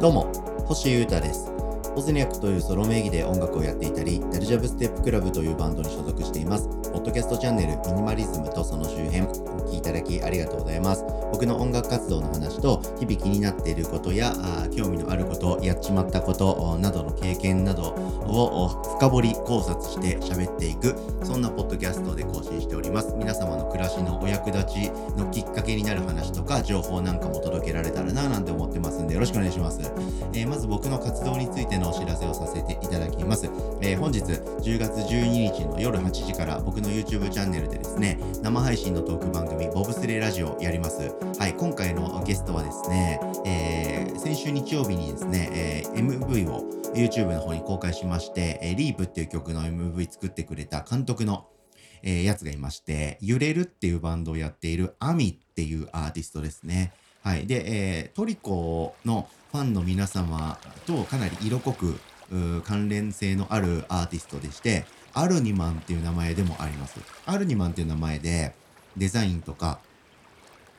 どうも、星優太です。ボズニャックというソロ名義で音楽をやっていたり、ダルジャブステップクラブというバンドに所属しています。ポッドキャストチャンネルミニマリズムとその周辺、お聞きいただきありがとうございます。僕の音楽活動の話と、日々気になっていることや、あ興味のあること、やっちまったことなどの経験などを深掘り考察して喋っていく、そんなポッドキャストで更新しております。皆様の暮らしのお役立ちのきっかけになる話とか、情報なんかも届けられたらななんて思ってますんで、よろしくお願いします。えーまず僕の活動についてのお知らせをさせていただきます。えー本日10月12日の夜8時から僕の YouTube チャンネルでですね、生配信のトーク番組、ボブスレーラジオやります。はい、今回のゲストはですね、えー先週日曜日にですね、えー MV を YouTube の方に公開しまして、えー、リープっていう曲の MV 作ってくれた監督のえーやつがいまして、揺れるっていうバンドをやっているアミっていうアーティストですね。はい。で、えートリコのファンの皆様とかなり色濃く関連性のあるアーティストでして、アルニマンっていう名前でもあります。アルニマンっていう名前でデザインとか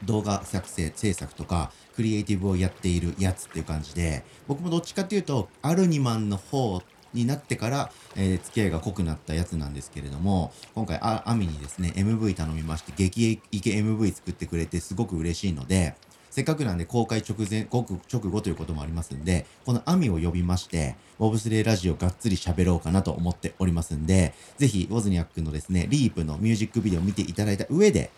動画作成、制作とか、クリエイティブをやっているやつっていう感じで、僕もどっちかっていうと、アルニマンの方になってから、えー付き合いが濃くなったやつなんですけれども、今回、あアミにですね、MV 頼みまして、激イケ MV 作ってくれてすごく嬉しいので、せっかくなんで公開直前、ごく直後ということもありますんで、このアミを呼びまして、ボブスレーラジオがっつり喋ろうかなと思っておりますんで、ぜひ、ウォズニャックのですね、リープのミュージックビデオを見ていただいた上で、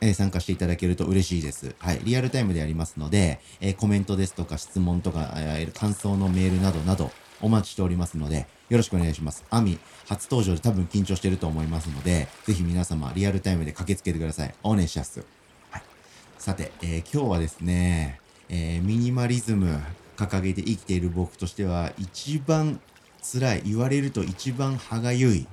えー参加していただけると嬉しいです。はい。リアルタイムでやりますので、えーコメントですとか質問とか、えー感想のメールなどなどお待ちしておりますので、よろしくお願いします。アミ、初登場で多分緊張してると思いますので、ぜひ皆様リアルタイムで駆けつけてください。お願いします。さて、えー今日はですね、えーミニマリズム掲げて生きている僕としては一番辛い、言われると一番歯がゆい、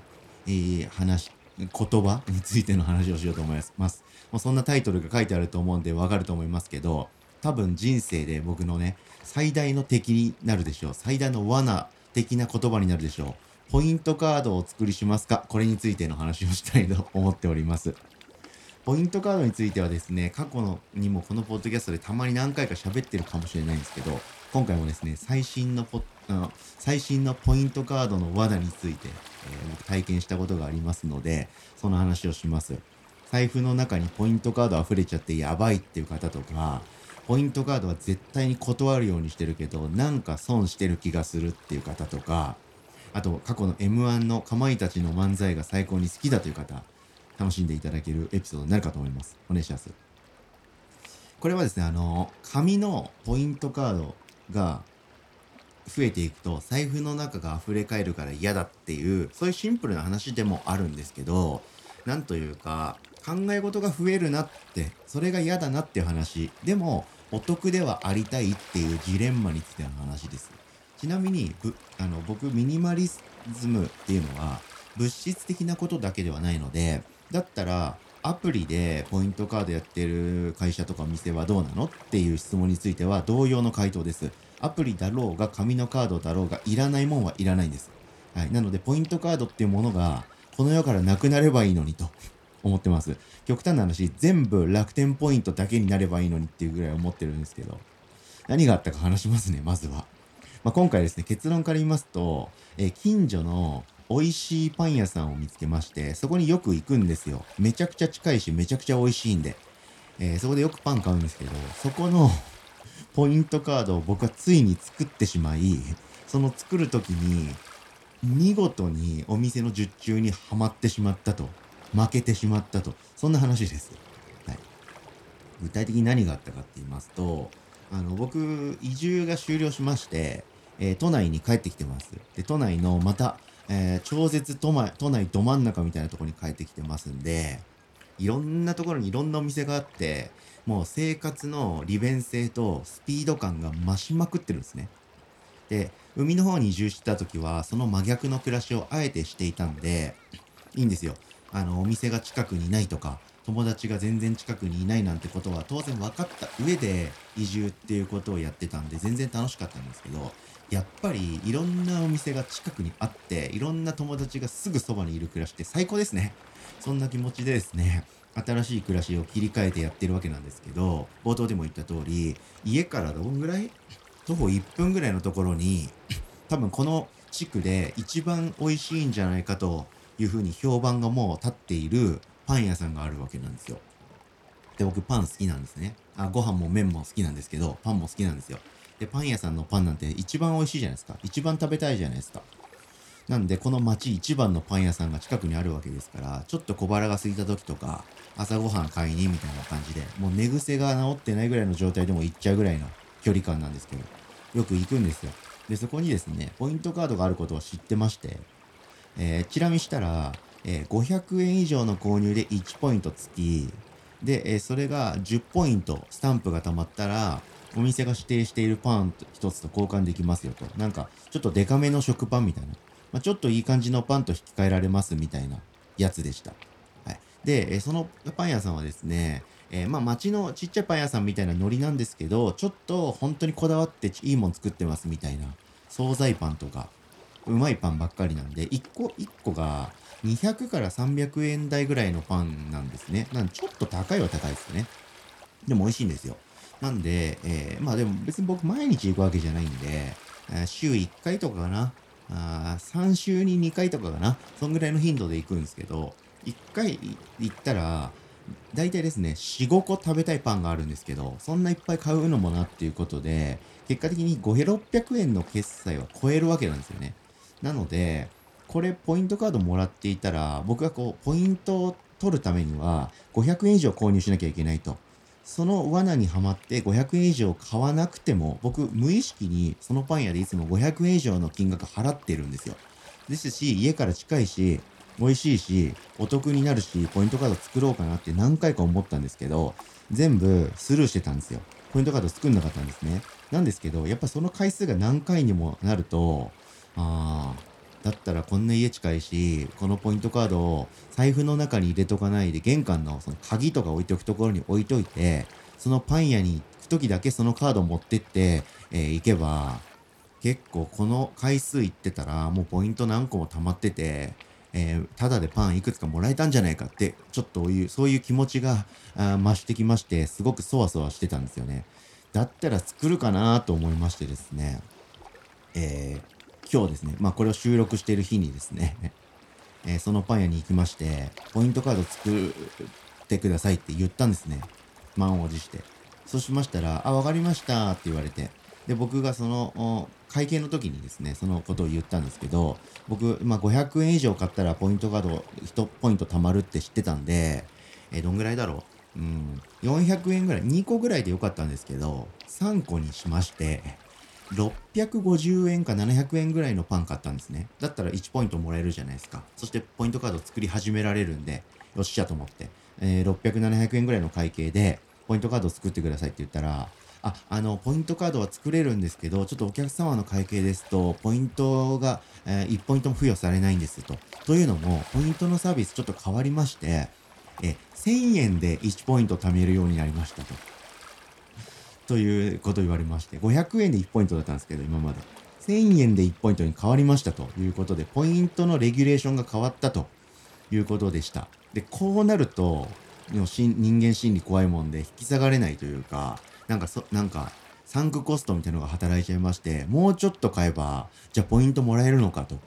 えー話、言葉についての話をしようと思います。もうそんなタイトルが書いてあると思うんでわかると思いますけど、多分人生で僕のね、最大の敵になるでしょう。最大の罠的な言葉になるでしょう。ポイントカードをお作りしますか？これについての話をしたいと思っております。ポイントカードについてはですね、過去のにもこのポッドキャストでたまに何回か喋ってるかもしれないんですけど、今回もですね、最新のポあの最新のポイントカードの罠について、えー体験したことがありますので、その話をします。財布の中にポイントカード溢れちゃってやばいっていう方とか、ポイントカードは絶対に断るようにしてるけど、なんか損してる気がするっていう方とか、あと過去の M1 のかまいたちの漫才が最高に好きだという方、楽しんでいただけるエピソードになるかと思います。お願いします。これはですね、あの、紙のポイントカードが増えていくと財布の中が溢れ返るから嫌だっていう、そういうシンプルな話でもあるんですけど、なんというか、考え事が増えるなって、それが嫌だなっていう話。でも、お得ではありたいっていうジレンマについての話です。ちなみに、ぶあの僕、ミニマリズムっていうのは、物質的なことだけではないので、だったら、アプリでポイントカードやってる会社とか店はどうなのっていう質問については同様の回答です。アプリだろうが紙のカードだろうがいらないもんはいらないんです。はい。なので、ポイントカードっていうものがこの世からなくなればいいのにと 思ってます。極端な話、全部楽天ポイントだけになればいいのにっていうぐらい思ってるんですけど、何があったか話しますね、まずは。まあ、今回ですね、結論から言いますと、えー近所の美味しいパン屋さんを見つけまして、そこによく行くんですよ。めちゃくちゃ近いし、めちゃくちゃ美味しいんで。えーそこでよくパン買うんですけど、そこの ポイントカードを僕はついに作ってしまい、その作る時に、見事にお店の受注にはまってしまったと。負けてしまったと。そんな話です。はい。具体的に何があったかって言いますと、あの、僕、移住が終了しまして、えー都内に帰ってきてます。で、都内のまた、えー超絶都内、都内ど真ん中みたいなところに帰ってきてますんで、いろんなところにいろんなお店があって、もう生活の利便性とスピード感が増しまくってるんですね。で、海の方に移住してた時は、その真逆の暮らしをあえてしていたんで、いいんですよ。あの、お店が近くにないとか、友達が全然近くにいないなんてことは当然分かった上で移住っていうことをやってたんで全然楽しかったんですけど、やっぱりいろんなお店が近くにあって、いろんな友達がすぐそばにいる暮らしって最高ですね。そんな気持ちでですね、新しい暮らしを切り替えてやってるわけなんですけど、冒頭でも言った通り、家からどんぐらい？徒歩1分ぐらいのところに、多分この地区で一番美味しいんじゃないかというふうに評判がもう立っているパン屋さんがあるわけなんですよ。で、僕パン好きなんですね。あ、ご飯も麺も好きなんですけど、パンも好きなんですよ。で、パン屋さんのパンなんて一番美味しいじゃないですか。一番食べたいじゃないですか。なんで、この町一番のパン屋さんが近くにあるわけですから、ちょっと小腹が空いた時とか、朝ごはん買いにみたいな感じで、もう寝癖が治ってないぐらいの状態でも行っちゃうぐらいの距離感なんですけど、よく行くんですよ。で、そこにですね、ポイントカードがあることを知ってまして、えー、チラ見したら、えー、500円以上の購入で1ポイント付き、で、えー、それが10ポイント、スタンプが貯まったら、お店が指定しているパン1つと交換できますよと。なんか、ちょっとデカめの食パンみたいな。まあ、ちょっといい感じのパンと引き換えられますみたいなやつでした。はい。で、えそのパン屋さんはですね、えー、まあ町のちっちゃいパン屋さんみたいなノリなんですけど、ちょっと本当にこだわっていいもん作ってますみたいな、惣菜パンとか、うまいパンばっかりなんで、1個1個が200から300円台ぐらいのパンなんですね。なんでちょっと高いは高いですよね。でも美味しいんですよ。なんで、えー、まあでも別に僕毎日行くわけじゃないんで、えー、週1回とかかな。あ3週に2回とかかな。そんぐらいの頻度で行くんですけど、1回行ったら、大体ですね、4、5個食べたいパンがあるんですけど、そんないっぱい買うのもなっていうことで、結果的に5 600円の決済は超えるわけなんですよね。なので、これポイントカードもらっていたら、僕がこう、ポイントを取るためには、500円以上購入しなきゃいけないと。その罠にはまって500円以上買わなくても、僕無意識にそのパン屋でいつも500円以上の金額払ってるんですよ。ですし、家から近いし、美味しいし、お得になるし、ポイントカード作ろうかなって何回か思ったんですけど、全部スルーしてたんですよ。ポイントカード作んなかったんですね。なんですけど、やっぱその回数が何回にもなると、ああ、だったらこんな家近いし、このポイントカードを財布の中に入れとかないで、玄関のその鍵とか置いておくところに置いといて、そのパン屋に行く時だけそのカード持ってって、えー、行けば、結構この回数行ってたら、もうポイント何個も溜まってて、えー、ただでパンいくつかもらえたんじゃないかって、ちょっという、そういう気持ちが増してきまして、すごくそわそわしてたんですよね。だったら作るかなと思いましてですね、えー、今日ですね、まあこれを収録している日にですね、えー、そのパン屋に行きまして、ポイントカード作ってくださいって言ったんですね。満を持して。そうしましたら、あ、わかりましたって言われて、で、僕がその、会計の時にですね、そのことを言ったんですけど、僕、まあ、500円以上買ったらポイントカード1ポイント貯まるって知ってたんで、えー、どんぐらいだろう？うん、400円ぐらい、2個ぐらいでよかったんですけど、3個にしまして、650円か700円ぐらいのパン買ったんですね。だったら1ポイントもらえるじゃないですか。そしてポイントカード作り始められるんで、よっしゃと思って、えー、600、700円ぐらいの会計で、ポイントカード作ってくださいって言ったら、あ、あの、ポイントカードは作れるんですけど、ちょっとお客様の会計ですと、ポイントが、えー、1ポイントも付与されないんですと。というのも、ポイントのサービスちょっと変わりまして、え、1000円で1ポイント貯めるようになりましたと。ということを言われまして、500円で1ポイントだったんですけど、今まで。1000円で1ポイントに変わりましたということで、ポイントのレギュレーションが変わったということでした。で、こうなると、人間心理怖いもんで引き下がれないというか、なんかそ、なんか、サンクコストみたいなのが働いちゃいまして、もうちょっと買えば、じゃあポイントもらえるのかと。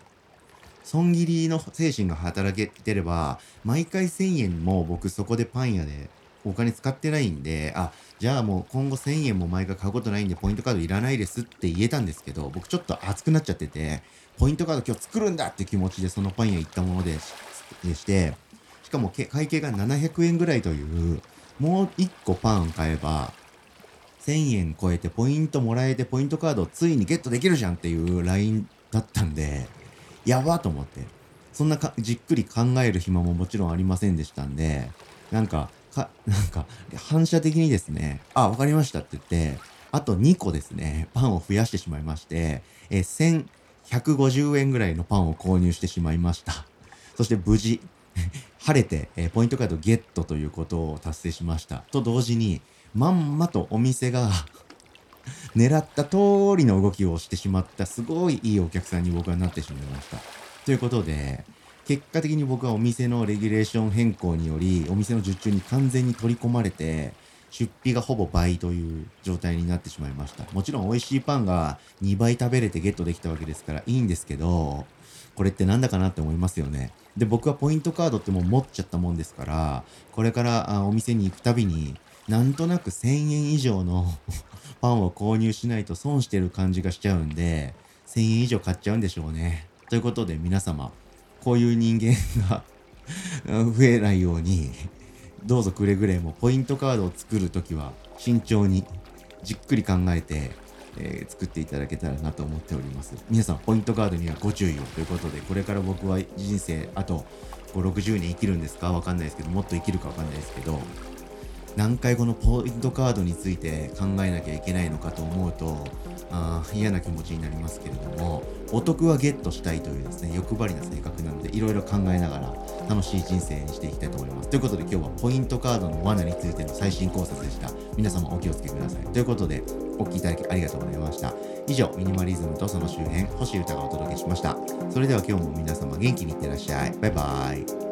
損切りの精神が働けてれば、毎回1000円も僕そこでパン屋でお金使ってないんで、あ、じゃあもう今後1000円も毎回買うことないんでポイントカードいらないですって言えたんですけど、僕ちょっと熱くなっちゃってて、ポイントカード今日作るんだって気持ちでそのパン屋行ったものでして、しかも会計が700円ぐらいという、もう1個パン買えば、1000円超えてポイントもらえてポイントカードをついにゲットできるじゃんっていう LINE だったんで、やばと思って。そんなかじっくり考える暇ももちろんありませんでしたんで、なんか、か、なんか、反射的にですね、あ、わかりましたって言って、あと2個ですね、パンを増やしてしまいまして、え1150円ぐらいのパンを購入してしまいました。そして無事、晴れて、えポイントカードゲットということを達成しました。と同時に、まんまとお店が 狙った通りの動きをしてしまったすごいいいお客さんに僕はなってしまいました。ということで、結果的に僕はお店のレギュレーション変更により、お店の受注に完全に取り込まれて出費がほぼ倍という状態になってしまいました。もちろん美味しいパンが2倍食べれてゲットできたわけですからいいんですけど、これってなんだかなって思いますよね。で、僕はポイントカードってもう持っちゃったもんですから、これからあお店に行くたびに、なんとなく1000円以上の パンを購入しないと損してる感じがしちゃうんで、1000円以上買っちゃうんでしょうね。ということで皆様、こういう人間が 増えないように、どうぞくれぐれもポイントカードを作るときは慎重にじっくり考えて、えー、作っていただけたらなと思っております。皆さん、ポイントカードにはご注意をということで、これから僕は人生あと5、60年生きるんですか？わかんないですけど、もっと生きるかわかんないですけど、何回このポイントカードについて考えなきゃいけないのかと思うとあ嫌な気持ちになりますけれどもお得はゲットしたいというですね欲張りな性格なのでいろいろ考えながら楽しい人生にしていきたいと思います。ということで今日はポイントカードの罠についての最新考察でした。皆様お気をつけください。ということでお聴きいただきありがとうございました。以上ミニマリズムとその周辺星歌がお届けしました。それでは今日も皆様元気にいってらっしゃい。バイバーイ。